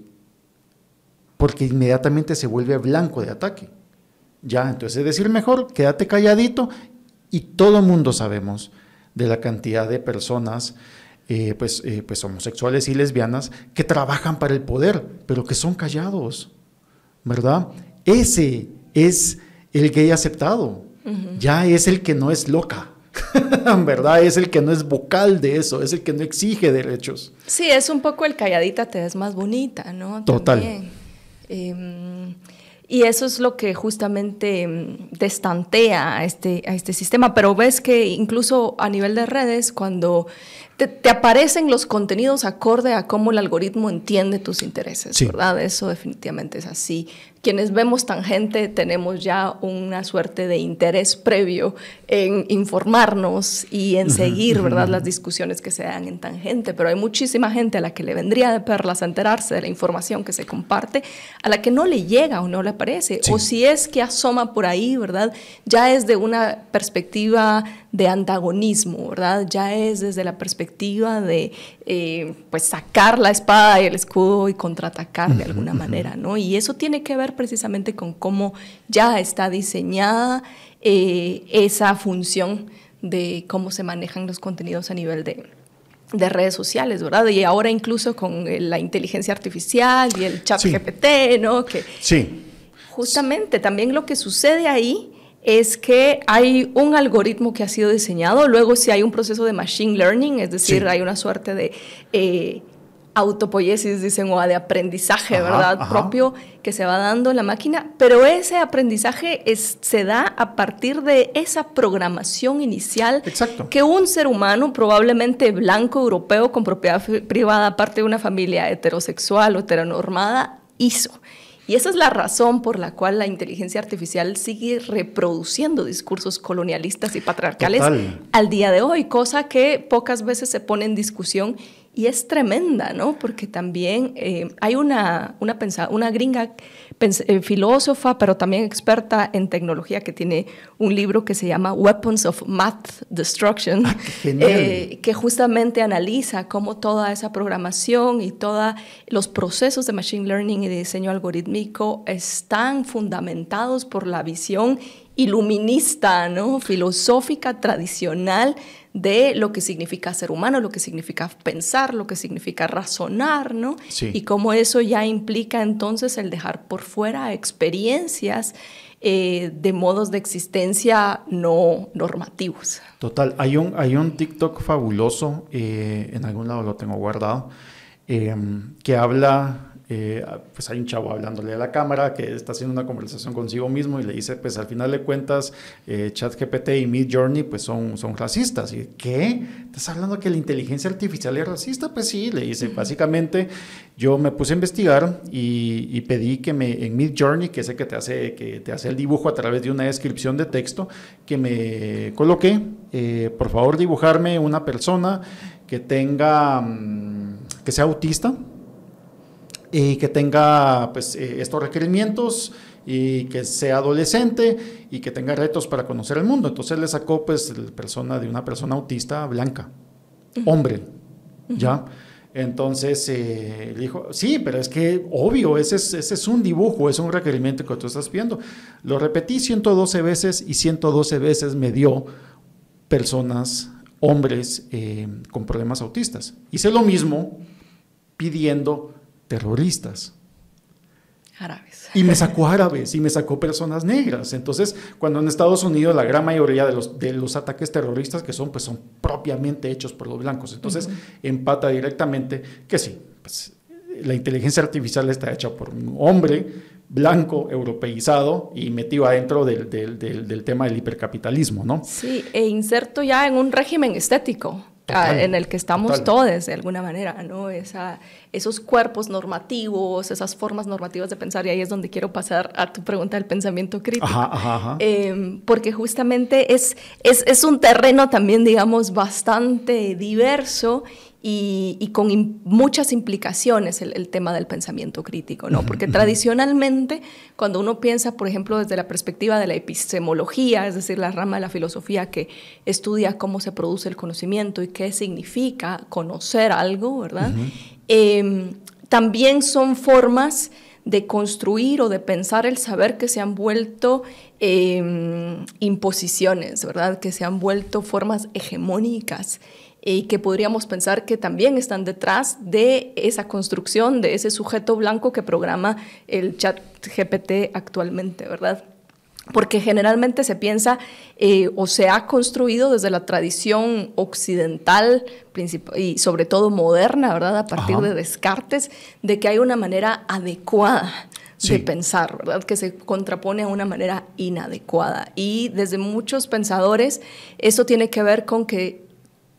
porque inmediatamente se vuelve blanco de ataque. Ya, entonces es decir, mejor quédate calladito y todo mundo sabemos de la cantidad de personas eh, pues, pues homosexuales y lesbianas que trabajan para el poder, pero que son callados, ¿verdad? Ese es el gay aceptado, ya es el que no es loca. *laughs* ¿verdad? Es el que no es vocal de eso, es el que no exige derechos. Sí, es un poco el calladita te ves más bonita, ¿no? Total. Em, y eso es lo que justamente em, destantea a este, a este sistema. Pero ves que incluso a nivel de redes, cuando te, aparecen los contenidos acorde a cómo el algoritmo entiende tus intereses, ¿verdad? Eso definitivamente es así quienes vemos tangente tenemos ya una suerte de interés previo en informarnos y en seguir, ¿verdad?, las discusiones que se dan en tangente, pero hay muchísima gente a la que le vendría de perlas a enterarse de la información que se comparte, a la que no le llega o no le aparece, o si es que asoma por ahí, ¿verdad?, ya es de una perspectiva de antagonismo, ¿verdad? Ya es desde la perspectiva de eh, pues sacar la espada y el escudo y contraatacar de alguna manera, ¿no? Y eso tiene que ver precisamente con cómo ya está diseñada eh, esa función de cómo se manejan los contenidos a nivel de, de redes sociales, ¿verdad? Y ahora incluso con la inteligencia artificial y el chat GPT, ¿no? Que sí. Justamente también lo que sucede ahí es que hay un algoritmo que ha sido diseñado, luego si hay un proceso de machine learning, es decir, hay una suerte de eh, autopoiesis, dicen, o de aprendizaje, ¿verdad? Propio que se va dando en la máquina, pero ese aprendizaje se da a partir de esa programación inicial que un ser humano, probablemente blanco, europeo, con propiedad privada, parte de una familia heterosexual o heteronormada, hizo. Y esa es la razón por la cual la inteligencia artificial sigue reproduciendo discursos colonialistas y patriarcales al día de hoy, cosa que pocas veces se pone en discusión y es tremenda, ¿no? Porque también eh, hay una, una, una gringa eh, filósofa, pero también experta en tecnología, que tiene un libro que se llama Weapons of Math Destruction, ah, eh, que justamente analiza cómo toda esa programación y todos los procesos de Machine Learning y de diseño algorítmico están fundamentados por la visión iluminista, ¿no? filosófica, tradicional de lo que significa ser humano, lo que significa pensar, lo que significa razonar, ¿no? Y cómo eso ya implica entonces el dejar por fuera experiencias eh, de modos de existencia no normativos. Total, hay un, hay un TikTok fabuloso, eh, en algún lado lo tengo guardado, eh, que habla eh, pues hay un chavo hablándole a la cámara que está haciendo una conversación consigo mismo y le dice, pues al final de cuentas, eh, ChatGPT y Midjourney pues son, son racistas. ¿Y qué? ¿Estás hablando que la inteligencia artificial es racista? Pues sí, le dice, básicamente yo me puse a investigar y, pedí que me, en Midjourney, que es el que te, hace, que te hace el dibujo a través de una descripción de texto, que me coloqué, eh, por favor dibujarme una persona que tenga, mm, que sea autista, y que tenga pues, eh, estos requerimientos y que sea adolescente y que tenga retos para conocer el mundo. Entonces le sacó pues persona de una persona autista blanca, hombre, ¿ya? Entonces eh, le dijo, sí, pero es que obvio, ese es, ese es un dibujo, es un requerimiento que tú estás viendo. Lo repetí 112 veces y 112 veces me dio personas, hombres eh, con problemas autistas. Hice lo mismo pidiendo terroristas. Árabes. Y me sacó árabes y me sacó personas negras. Entonces, cuando en Estados Unidos la gran mayoría de los, de los ataques terroristas que son, pues son propiamente hechos por los blancos. Entonces, empata directamente que sí, pues, la inteligencia artificial está hecha por un hombre blanco, europeizado y metido adentro del, del, del tema del hipercapitalismo, ¿no? Sí, e inserto ya en un régimen estético en el que estamos todos de alguna manera, ¿no? Esa, esos cuerpos normativos, esas formas normativas de pensar, y ahí es donde quiero pasar a tu pregunta del pensamiento crítico. Em, porque justamente es, es, es, un terreno también, digamos, bastante diverso y, con muchas implicaciones el, tema del pensamiento crítico, ¿no? Porque tradicionalmente, cuando uno piensa, por ejemplo, desde la perspectiva de la epistemología, es decir, la rama de la filosofía que estudia cómo se produce el conocimiento y qué significa conocer algo, ¿verdad? Em, también son formas de construir o de pensar el saber que se han vuelto em, imposiciones, ¿verdad? Que se han vuelto formas hegemónicas y que podríamos pensar que también están detrás de esa construcción, de ese sujeto blanco que programa el chat GPT actualmente, ¿verdad? Porque generalmente se piensa eh, o se ha construido desde la tradición occidental y sobre todo moderna, ¿verdad? A partir de Descartes, de que hay una manera adecuada de pensar, ¿verdad? Que se contrapone a una manera inadecuada. Y desde muchos pensadores, eso tiene que ver con que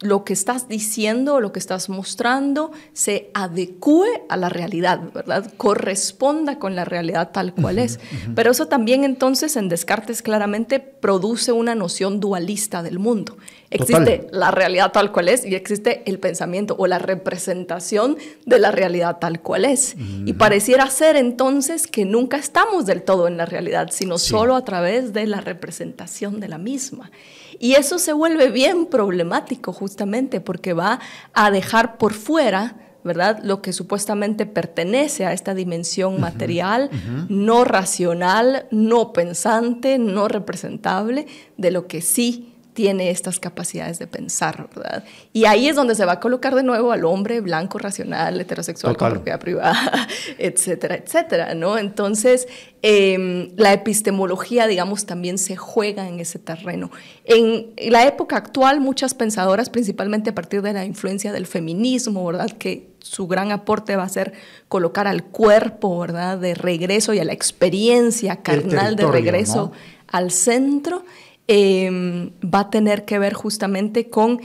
lo que estás diciendo, lo que estás mostrando, se adecue a la realidad, ¿verdad? Corresponda con la realidad tal cual es. Pero eso también entonces en Descartes claramente produce una noción dualista del mundo. Existe la realidad tal cual es y existe el pensamiento o la representación de la realidad tal cual es. Y pareciera ser entonces que nunca estamos del todo en la realidad, sino solo a través de la representación de la misma. Y eso se vuelve bien problemático justamente porque va a dejar por fuera, ¿verdad? Lo que supuestamente pertenece a esta dimensión material, no racional, no pensante, no representable, de lo que sí tiene estas capacidades de pensar, ¿verdad? Y ahí es donde se va a colocar de nuevo al hombre blanco, racional, heterosexual, con propiedad privada, *laughs* etcétera, etcétera, ¿no? Entonces, em, la epistemología, digamos, también se juega en ese terreno. En la época actual, muchas pensadoras, principalmente a partir de la influencia del feminismo, ¿verdad? Que su gran aporte va a ser colocar al cuerpo, ¿verdad? De regreso y a la experiencia carnal de regreso al centro Em, va a tener que ver justamente con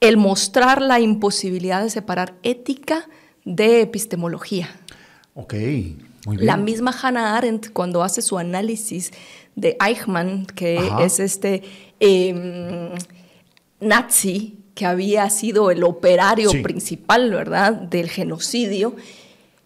el mostrar la imposibilidad de separar ética de epistemología. Ok, muy bien. La misma Hannah Arendt, cuando hace su análisis de Eichmann, que es este em, nazi que había sido el operario principal, ¿verdad?, del genocidio,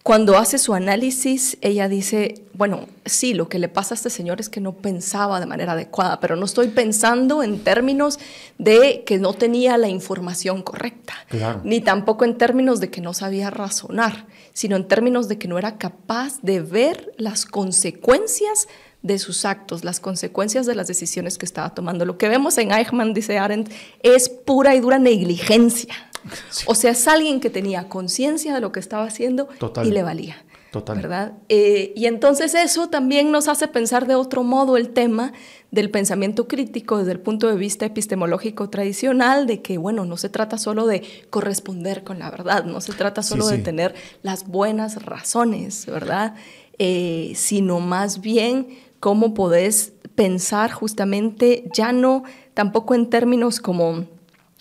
cuando hace su análisis, ella dice, bueno, sí, lo que le pasa a este señor es que no pensaba de manera adecuada, pero no estoy pensando en términos de que no tenía la información correcta, ni tampoco en términos de que no sabía razonar, sino en términos de que no era capaz de ver las consecuencias de sus actos, las consecuencias de las decisiones que estaba tomando. Lo que vemos en Eichmann, dice Arendt, es pura y dura negligencia. *laughs* O sea, es alguien que tenía conciencia de lo que estaba haciendo y le valía. Total. ¿Verdad? Eh, y entonces eso también nos hace pensar de otro modo el tema del pensamiento crítico desde el punto de vista epistemológico tradicional, de que, bueno, no se trata solo de corresponder con la verdad, no se trata solo de tener las buenas razones, ¿verdad? Eh, sino más bien cómo podés pensar justamente ya no tampoco en términos como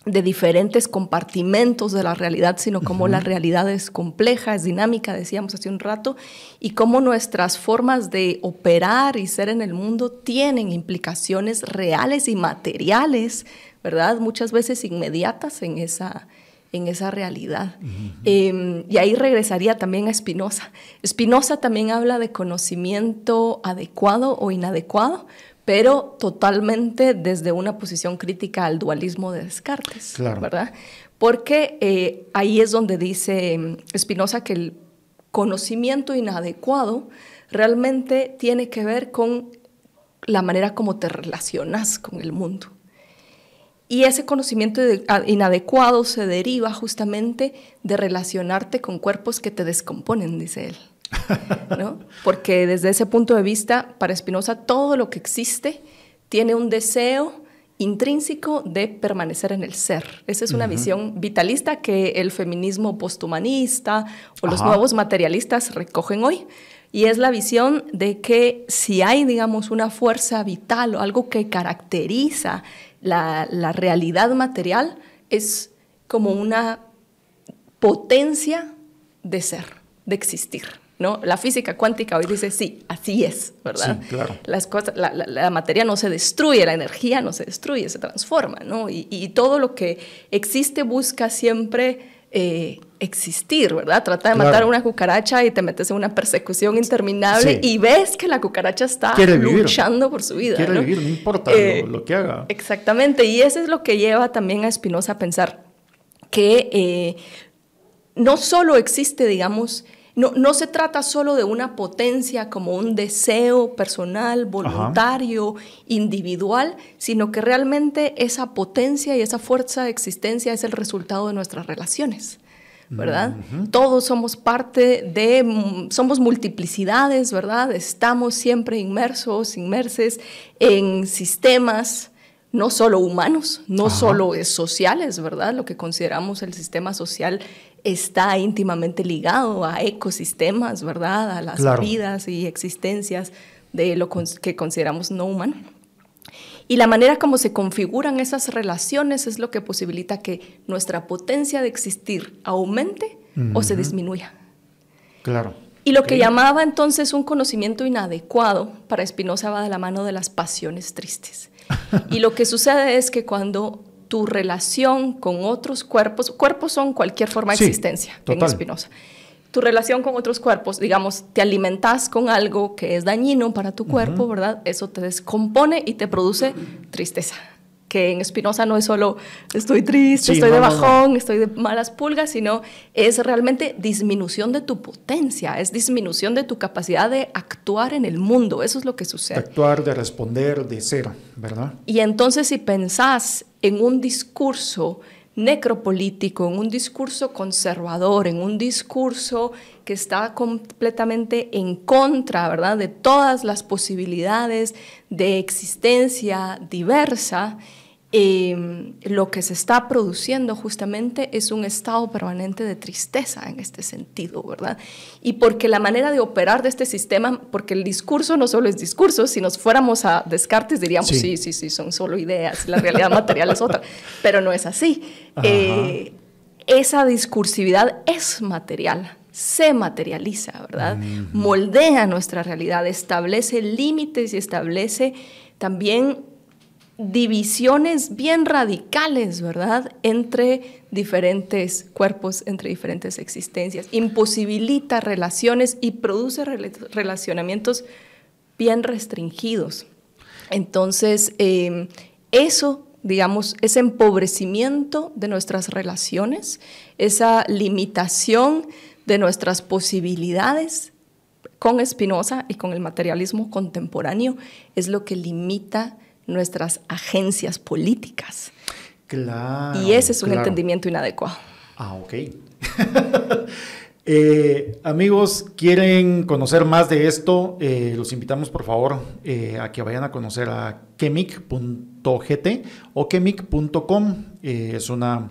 de diferentes compartimentos de la realidad, sino como la realidad es compleja, es dinámica, decíamos hace un rato, y cómo nuestras formas de operar y ser en el mundo tienen implicaciones reales y materiales, ¿verdad? Muchas veces inmediatas en esa, en esa realidad. Em, y ahí regresaría también a Spinoza. Spinoza también habla de conocimiento adecuado o inadecuado, pero totalmente desde una posición crítica al dualismo de Descartes, ¿verdad? Porque eh, ahí es donde dice em, Spinoza que el conocimiento inadecuado realmente tiene que ver con la manera como te relacionas con el mundo. Y ese conocimiento inadecuado se deriva justamente de relacionarte con cuerpos que te descomponen, dice él. ¿No? Porque desde ese punto de vista, para Spinoza, todo lo que existe tiene un deseo intrínseco de permanecer en el ser. Esa es una visión vitalista que el feminismo posthumanista o los nuevos materialistas recogen hoy. Y es la visión de que si hay, digamos, una fuerza vital o algo que caracteriza la, la realidad material, es como una potencia de ser, de existir. ¿No? La física cuántica hoy dice, sí, así es, ¿verdad? Sí, claro. Las cosas, la, materia no se destruye, la energía no se destruye, se transforma, ¿no? Y, todo lo que existe busca siempre eh, existir, ¿verdad? Trata de matar a una cucaracha y te metes en una persecución interminable y ves que la cucaracha está luchando por su vida. Quiere vivir, no importa eh, lo, que haga. Exactamente, y eso es lo que lleva también a Spinoza a pensar que eh, no solo existe, digamos, no, se trata solo de una potencia como un deseo personal, voluntario, individual, sino que realmente esa potencia y esa fuerza de existencia es el resultado de nuestras relaciones. ¿verdad? Todos somos parte de, somos multiplicidades, ¿verdad? Estamos siempre inmersos, inmerses en sistemas, no solo humanos, no solo sociales, ¿verdad? Lo que consideramos el sistema social está íntimamente ligado a ecosistemas, ¿verdad? A las vidas y existencias de lo que consideramos no humano. Y la manera como se configuran esas relaciones es lo que posibilita que nuestra potencia de existir aumente o se disminuya. Claro. Y lo que llamaba entonces un conocimiento inadecuado para Spinoza va de la mano de las pasiones tristes. *laughs* y lo que sucede es que cuando tu relación con otros cuerpos, cuerpos son cualquier forma de existencia, en Espinosa. Tu relación con otros cuerpos, digamos, te alimentas con algo que es dañino para tu cuerpo, ¿verdad? Eso te descompone y te produce tristeza. Que en Spinoza no es solo estoy triste, estoy de bajón, estoy de malas pulgas, sino es realmente disminución de tu potencia, es disminución de tu capacidad de actuar en el mundo, eso es lo que sucede. De actuar, de responder, de ser, ¿verdad? Y entonces si pensás en un discurso necropolítico, en un discurso conservador, en un discurso que está completamente en contra, ¿verdad?, de todas las posibilidades de existencia diversa, eh, lo que se está produciendo justamente es un estado permanente de tristeza en este sentido, ¿verdad? Y porque la manera de operar de este sistema, porque el discurso no solo es discurso, si nos fuéramos a Descartes diríamos, sí, sí, sí, son solo ideas, la realidad *laughs* material es otra, pero no es así. Eh, esa discursividad es material, se materializa, ¿verdad? Moldea nuestra realidad, establece límites y establece también divisiones bien radicales, ¿verdad?, entre diferentes cuerpos, entre diferentes existencias. Imposibilita relaciones y produce relacionamientos bien restringidos. Entonces, em, eso, digamos, ese empobrecimiento de nuestras relaciones, esa limitación de nuestras posibilidades con Spinoza y con el materialismo contemporáneo, es lo que limita nuestras agencias políticas. Claro. Y ese es un entendimiento inadecuado. Ah, ok. *laughs* Eh, amigos, ¿quieren conocer más de esto? Eh, los invitamos por favor eh, a que vayan a conocer a kemic.gt o kemic.com. es una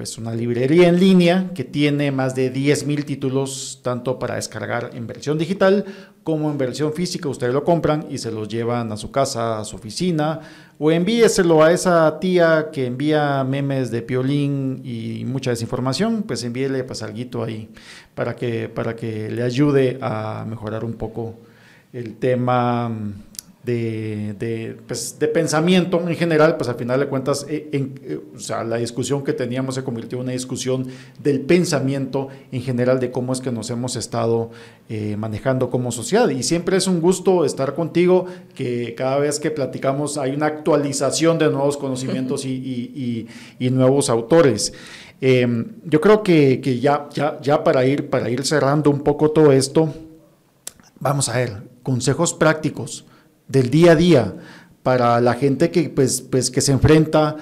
pues una librería en línea que tiene más de 10.000 títulos, tanto para descargar en versión digital como en versión física. Ustedes lo compran y se los llevan a su casa, a su oficina, o envíeselo a esa tía que envía memes de piolín y mucha desinformación, pues envíele pues algo ahí para que, para que le ayude a mejorar un poco el tema de, pues, de, pensamiento en general, pues al final de cuentas, eh, eh, o sea, la discusión que teníamos se convirtió en una discusión del pensamiento en general, de cómo es que nos hemos estado eh, manejando como sociedad. Y siempre es un gusto estar contigo, que cada vez que platicamos hay una actualización de nuevos conocimientos y, y, nuevos autores. yo creo que, que ya, ya, ya para, ir, para ir cerrando un poco todo esto, vamos a ver, consejos prácticos del día a día para la gente que, pues, pues, que se enfrenta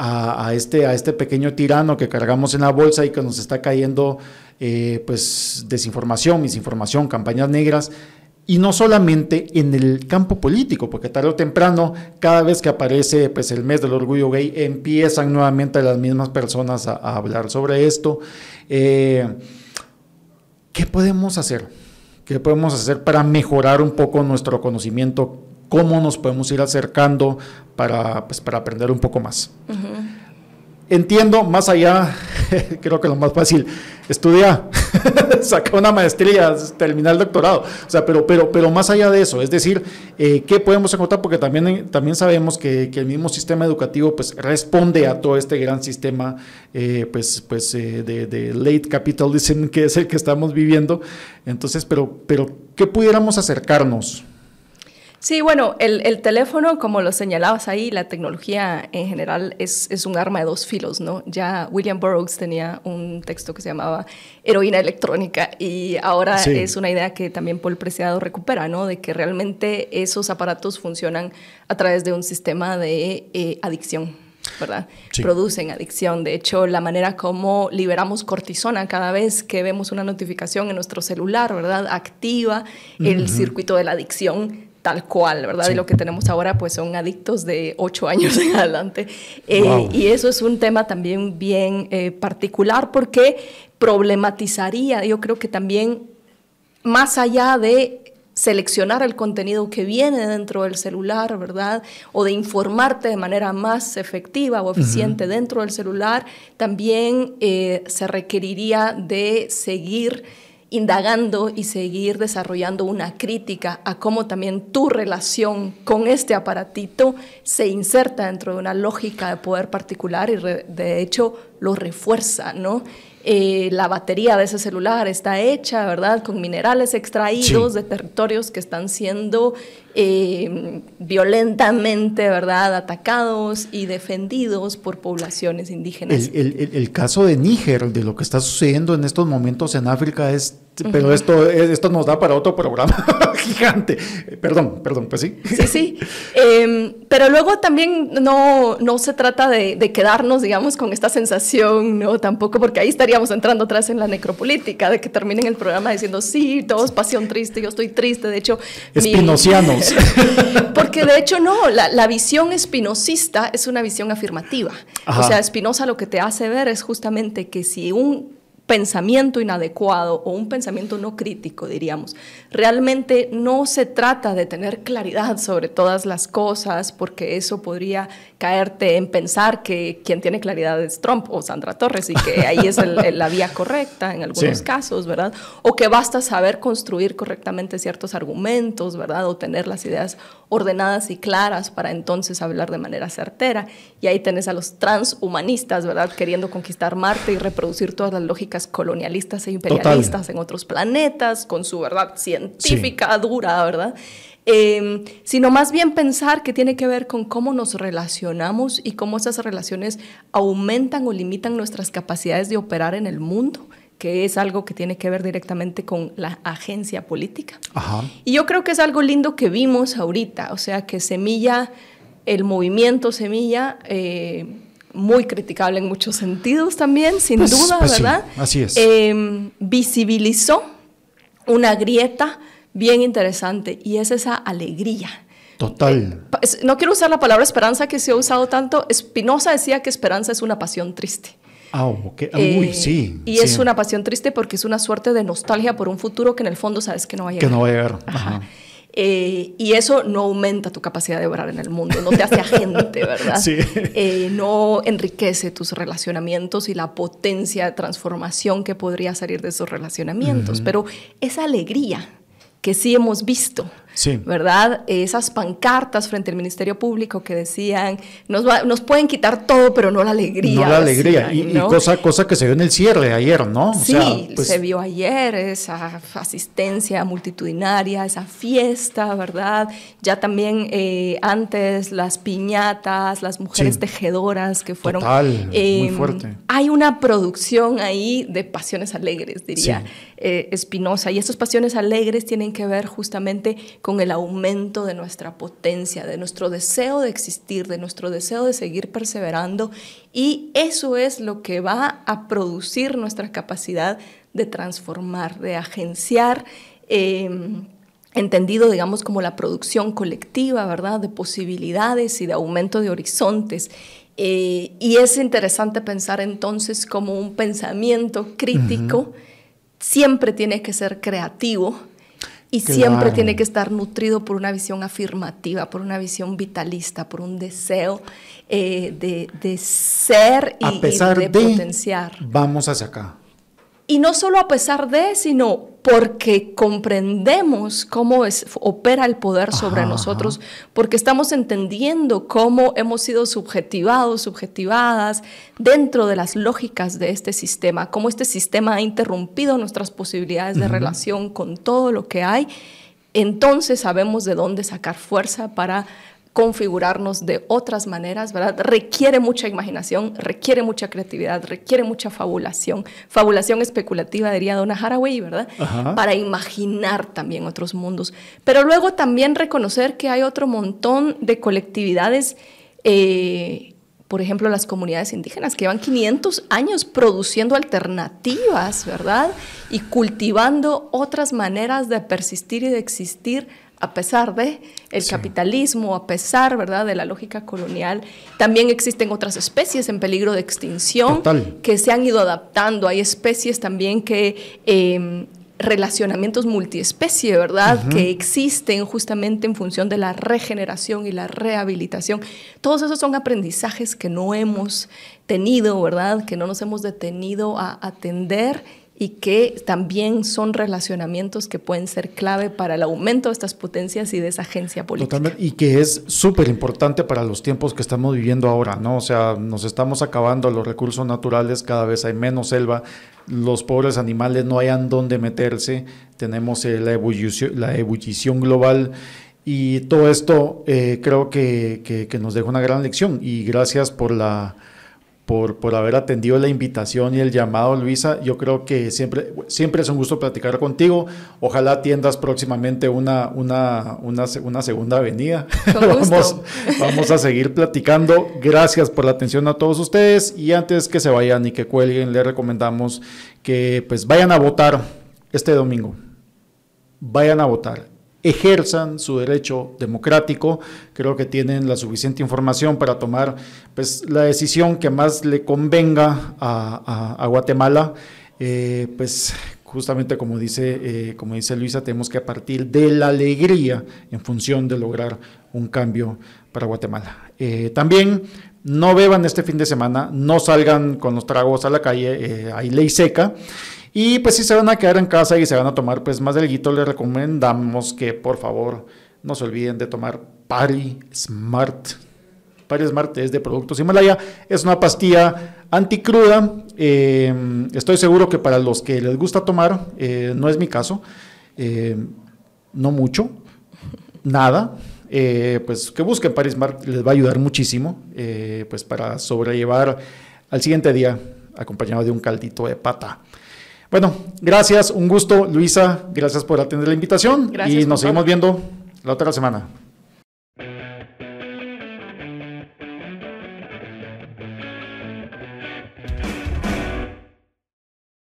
a, este, a este pequeño tirano que cargamos en la bolsa y que nos está cayendo eh, pues, desinformación, misinformación, campañas negras. Y no solamente en el campo político, porque tarde o temprano, cada vez que aparece pues, el mes del orgullo gay, empiezan nuevamente las mismas personas a, hablar sobre esto. Eh, ¿Qué podemos hacer? ¿Qué podemos hacer para mejorar un poco nuestro conocimiento cómo nos podemos ir acercando para, pues, para aprender un poco más. Entiendo, más allá, *laughs* creo que lo más fácil, estudia, *laughs* saca una maestría, terminar el doctorado, o sea, pero, pero, pero más allá de eso, es decir, eh, ¿qué podemos encontrar? Porque también, también sabemos que, que, el mismo sistema educativo pues, responde a todo este gran sistema eh, pues, pues, eh, de, de, late capitalism *laughs* que es el que estamos viviendo. Entonces, pero, pero ¿qué pudiéramos acercarnos? Sí, bueno, el, teléfono, como lo señalabas ahí, la tecnología en general es, es, un arma de dos filos, ¿no? Ya William Burroughs tenía un texto que se llamaba Heroína electrónica y ahora es una idea que también Paul Preciado recupera, ¿no? De que realmente esos aparatos funcionan a través de un sistema de eh, adicción. ¿verdad? Producen adicción. De hecho, la manera como liberamos cortisona cada vez que vemos una notificación en nuestro celular, ¿verdad? Activa el circuito de la adicción tal cual, ¿verdad? Y lo que tenemos ahora pues son adictos de ocho años en adelante. Eh, y eso es un tema también bien eh, particular porque problematizaría, yo creo que también más allá de seleccionar el contenido que viene dentro del celular, ¿verdad? O de informarte de manera más efectiva o eficiente dentro del celular, también eh, se requeriría de seguir indagando y seguir desarrollando una crítica a cómo también tu relación con este aparatito se inserta dentro de una lógica de poder particular y de hecho lo refuerza, ¿no? Eh, la batería de ese celular está hecha, ¿verdad?, con minerales extraídos de territorios que están siendo eh, violentamente, ¿verdad?, atacados y defendidos por poblaciones indígenas. el, caso de Níger, de lo que está sucediendo en estos momentos en África, es pero esto, esto nos da para otro programa *laughs* gigante. Perdón, perdón, pues sí. Sí, sí. Em, pero luego también no, no se trata de, de, quedarnos, digamos, con esta sensación, ¿no? Tampoco, porque ahí estaríamos entrando atrás en la necropolítica, de que terminen el programa diciendo, sí, todo es pasión triste, yo estoy triste, de hecho... Espinocianos. *laughs* porque de hecho no, la, la, visión espinosista es una visión afirmativa. O sea, Spinoza lo que te hace ver es justamente que si un pensamiento inadecuado o un pensamiento no crítico, diríamos. Realmente no se trata de tener claridad sobre todas las cosas, porque eso podría caerte en pensar que quien tiene claridad es Trump o Sandra Torres y que ahí es la vía correcta en algunos casos, ¿verdad? O que basta saber construir correctamente ciertos argumentos, ¿verdad? O tener las ideas ordenadas y claras para entonces hablar de manera certera. Y ahí tenés a los transhumanistas, ¿verdad? Queriendo conquistar Marte y reproducir todas las lógicas colonialistas e imperialistas en otros planetas, con su verdad científica dura, ¿verdad? Em, sino más bien pensar que tiene que ver con cómo nos relacionamos y cómo esas relaciones aumentan o limitan nuestras capacidades de operar en el mundo que es algo que tiene que ver directamente con la agencia política. Y yo creo que es algo lindo que vimos ahorita, o sea, que Semilla, el movimiento Semilla, eh, muy criticable en muchos sentidos también, sin pues, duda, pues ¿verdad? así es. Em, visibilizó una grieta bien interesante y es esa alegría. Total. Eh, no quiero usar la palabra esperanza que se ha usado tanto. Spinoza decía que esperanza es una pasión triste. Ah, ok. Uy, eh, sí. Y es una pasión triste porque es una suerte de nostalgia por un futuro que en el fondo sabes que no va a llegar. Que no va a llegar. Ajá. Eh, y eso no aumenta tu capacidad de obrar en el mundo, no te hace agente, ¿verdad? *laughs* Sí. no enriquece tus relacionamientos y la potencia de transformación que podría salir de esos relacionamientos. Pero esa alegría que sí hemos visto, ¿verdad? Esas pancartas frente al Ministerio Público que decían, nos, nos pueden quitar todo, pero no la alegría. No la alegría, y, cosa, cosa que se vio en el cierre ayer, ¿no? sí, pues se vio ayer esa asistencia multitudinaria, esa fiesta, ¿verdad? Ya también eh, antes las piñatas, las mujeres tejedoras que fueron... Total, muy em, fuerte. Hay una producción ahí de pasiones alegres, diría eh, Espinosa, y estas pasiones alegres tienen que ver justamente con el aumento de nuestra potencia, de nuestro deseo de existir, de nuestro deseo de seguir perseverando. Y eso es lo que va a producir nuestra capacidad de transformar, de agenciar. Em, entendido, digamos, como la producción colectiva, ¿verdad?, de posibilidades y de aumento de horizontes. Eh, y es interesante pensar entonces como un pensamiento crítico siempre tiene que ser creativo, y siempre tiene que estar nutrido por una visión afirmativa, por una visión vitalista, por un deseo eh, de, ser y, de, potenciar. Vamos hacia acá. Y no solo a pesar de, sino porque comprendemos cómo es, opera el poder sobre nosotros, porque estamos entendiendo cómo hemos sido subjetivados, subjetivadas dentro de las lógicas de este sistema, cómo este sistema ha interrumpido nuestras posibilidades de relación con todo lo que hay. Entonces sabemos de dónde sacar fuerza para configurarnos de otras maneras, ¿verdad? Requiere mucha imaginación, requiere mucha creatividad, requiere mucha fabulación, fabulación especulativa, diría Donna Haraway, ¿verdad? Para imaginar también otros mundos. Pero luego también reconocer que hay otro montón de colectividades. Eh, por ejemplo, las comunidades indígenas que llevan 500 años produciendo alternativas, ¿verdad? Y cultivando otras maneras de persistir y de existir a pesar de el capitalismo, a pesar, ¿verdad?, de la lógica colonial, también existen otras especies en peligro de extinción que se han ido adaptando. Hay especies también que em, relacionamientos multiespecie, ¿verdad? Que existen justamente en función de la regeneración y la rehabilitación. Todos esos son aprendizajes que no hemos tenido, ¿verdad? Que no nos hemos detenido a atender y que también son relacionamientos que pueden ser clave para el aumento de estas potencias y de esa agencia política. Totalmente, y que es súper importante para los tiempos que estamos viviendo ahora, ¿no? O sea, nos estamos acabando los recursos naturales, cada vez hay menos selva, los pobres animales no hayan dónde meterse, tenemos eh, la, ebullición, la ebullición global y todo esto eh, creo que, que, nos deja una gran lección y gracias por la por, por, haber atendido la invitación y el llamado, Luisa. Yo creo que siempre, siempre es un gusto platicar contigo. Ojalá atiendas próximamente una, una, una, una segunda avenida. *laughs* vamos, vamos a seguir platicando. Gracias por la atención a todos ustedes. Y antes que se vayan y que cuelguen, les recomendamos que pues vayan a votar este domingo. Vayan a votar ejerzan su derecho democrático. Creo que tienen la suficiente información para tomar pues, la decisión que más le convenga a, Guatemala. Eh, pues justamente como dice, eh, como dice Luisa, tenemos que partir de la alegría en función de lograr un cambio para Guatemala. Eh, también no beban este fin de semana, no salgan con los tragos a la calle, hay ley seca. Y pues si se van a quedar en casa y se van a tomar pues más delguito, les recomendamos que por favor no se olviden de tomar Pari Smart. Pari Smart es de productos Himalaya, es una pastilla anticruda. Eh, estoy seguro que para los que les gusta tomar, eh, no es mi caso, eh, no mucho, nada. pues que busquen Pari Smart, les va a ayudar muchísimo pues para sobrellevar al siguiente día acompañado de un caldito de pata. Bueno, gracias, un gusto, Luisa, gracias por atender la invitación y nos seguimos viendo la otra semana.